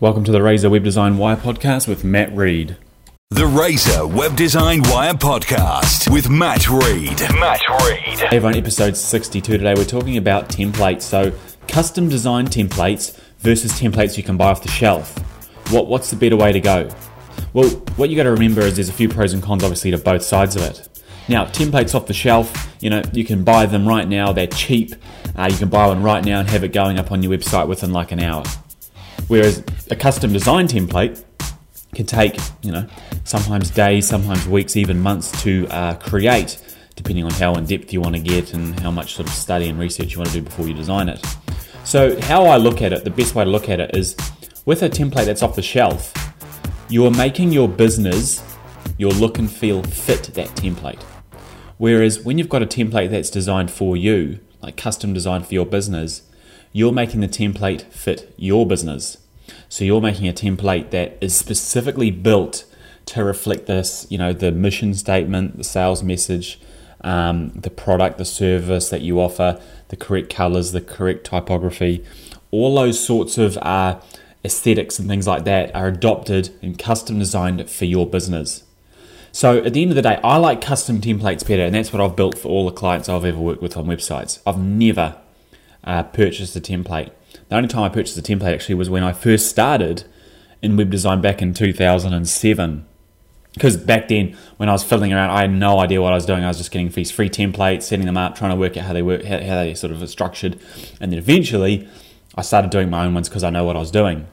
Welcome to the Razor Web Design Wire podcast with Matt Reed. The Razor Web Design Wire podcast with Matt Reed. Matt Reed. Hey everyone, episode 62 today. We're talking about templates. So, custom design templates versus templates you can buy off the shelf. What, what's the better way to go? Well, what you got to remember is there's a few pros and cons, obviously, to both sides of it. Now, templates off the shelf, you know, you can buy them right now. They're cheap. Uh, you can buy one right now and have it going up on your website within like an hour. Whereas a custom design template can take, you know, sometimes days, sometimes weeks, even months to uh, create, depending on how in depth you want to get and how much sort of study and research you want to do before you design it. So, how I look at it, the best way to look at it is with a template that's off the shelf, you are making your business, your look and feel fit that template. Whereas when you've got a template that's designed for you, like custom designed for your business, you're making the template fit your business. So you're making a template that is specifically built to reflect this, you know, the mission statement, the sales message, um, the product, the service that you offer, the correct colors, the correct typography, all those sorts of uh, aesthetics and things like that are adopted and custom designed for your business. So at the end of the day, I like custom templates better, and that's what I've built for all the clients I've ever worked with on websites. I've never uh, purchased a template. The only time I purchased a template actually was when I first started in web design back in 2007. Because back then, when I was fiddling around, I had no idea what I was doing. I was just getting these free templates, setting them up, trying to work out how they work, how, how they sort of are structured, and then eventually, I started doing my own ones because I know what I was doing.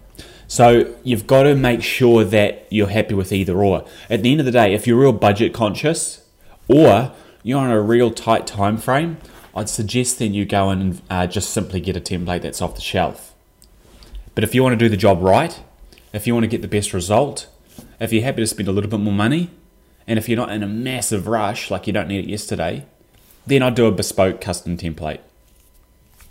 So you've got to make sure that you're happy with either or. At the end of the day, if you're real budget conscious, or you're on a real tight time frame, I'd suggest then you go and uh, just simply get a template that's off the shelf. But if you want to do the job right, if you want to get the best result, if you're happy to spend a little bit more money, and if you're not in a massive rush, like you don't need it yesterday, then I'd do a bespoke custom template.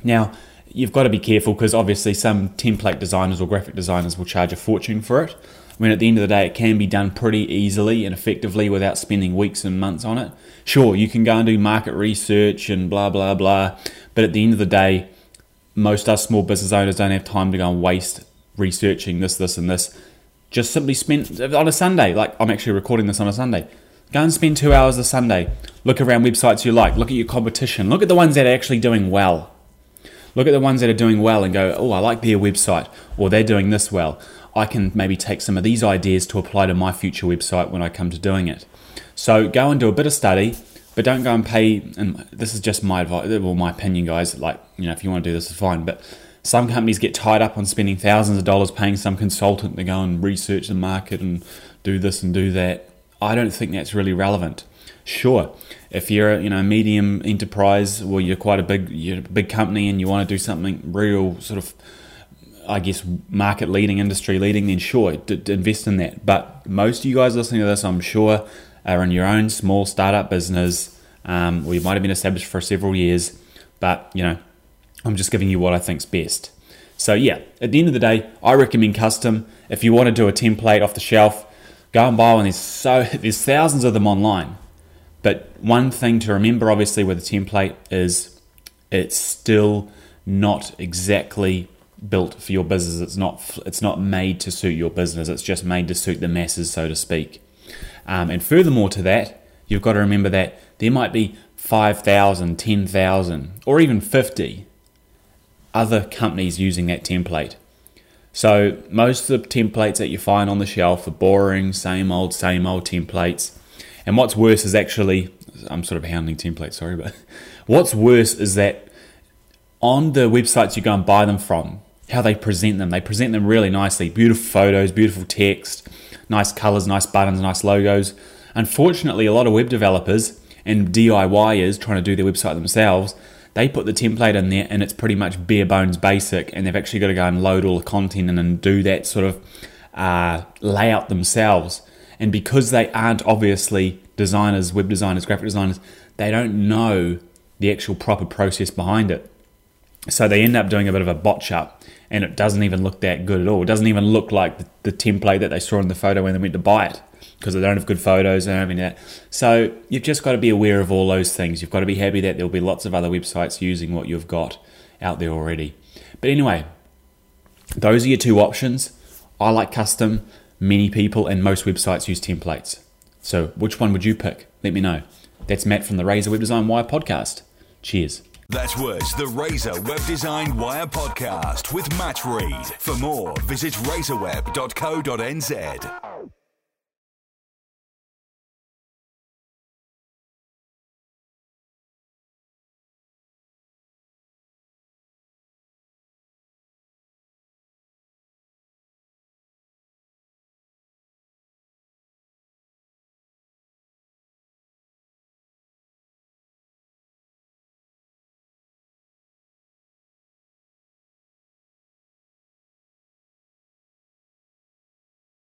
Now, you've got to be careful because obviously some template designers or graphic designers will charge a fortune for it. I mean, at the end of the day, it can be done pretty easily and effectively without spending weeks and months on it. Sure, you can go and do market research and blah, blah, blah. But at the end of the day, most us small business owners don't have time to go and waste researching this, this, and this. Just simply spend on a Sunday. Like, I'm actually recording this on a Sunday. Go and spend two hours a Sunday. Look around websites you like. Look at your competition. Look at the ones that are actually doing well. Look at the ones that are doing well and go, oh, I like their website, or they're doing this well. I can maybe take some of these ideas to apply to my future website when I come to doing it. So go and do a bit of study, but don't go and pay. And this is just my advice, well, my opinion, guys. Like, you know, if you want to do this, it's fine. But some companies get tied up on spending thousands of dollars paying some consultant to go and research the market and do this and do that. I don't think that's really relevant. Sure, if you're a you know medium enterprise or you're quite a big you're a big company and you want to do something real sort of I guess, market leading, industry leading, then sure, d- invest in that. But most of you guys listening to this, I'm sure, are in your own small startup business, um, or you might have been established for several years. But you know, I'm just giving you what I think's best. So yeah, at the end of the day, I recommend custom. If you want to do a template off the shelf, go and buy one. There's so there's thousands of them online. But one thing to remember, obviously, with a template is it's still not exactly built for your business. It's not it's not made to suit your business. It's just made to suit the masses, so to speak. Um, and furthermore to that, you've got to remember that there might be 5,000, 10,000, or even 50 other companies using that template. So most of the templates that you find on the shelf are boring, same old, same old templates. And what's worse is actually, I'm sort of hounding templates, sorry, but what's worse is that on the websites you go and buy them from, how they present them. They present them really nicely beautiful photos, beautiful text, nice colors, nice buttons, nice logos. Unfortunately, a lot of web developers and DIYers trying to do their website themselves, they put the template in there and it's pretty much bare bones basic, and they've actually got to go and load all the content in and do that sort of uh, layout themselves. And because they aren't obviously designers, web designers, graphic designers, they don't know the actual proper process behind it. So they end up doing a bit of a botch up and it doesn't even look that good at all. It doesn't even look like the, the template that they saw in the photo when they went to buy it because they don't have good photos. Have any that. So you've just got to be aware of all those things. You've got to be happy that there'll be lots of other websites using what you've got out there already. But anyway, those are your two options. I like custom. Many people and most websites use templates. So, which one would you pick? Let me know. That's Matt from the Razor Web Design Wire podcast. Cheers. That was the Razor Web Design Wire podcast with Matt Reed. For more, visit razorweb.co.nz.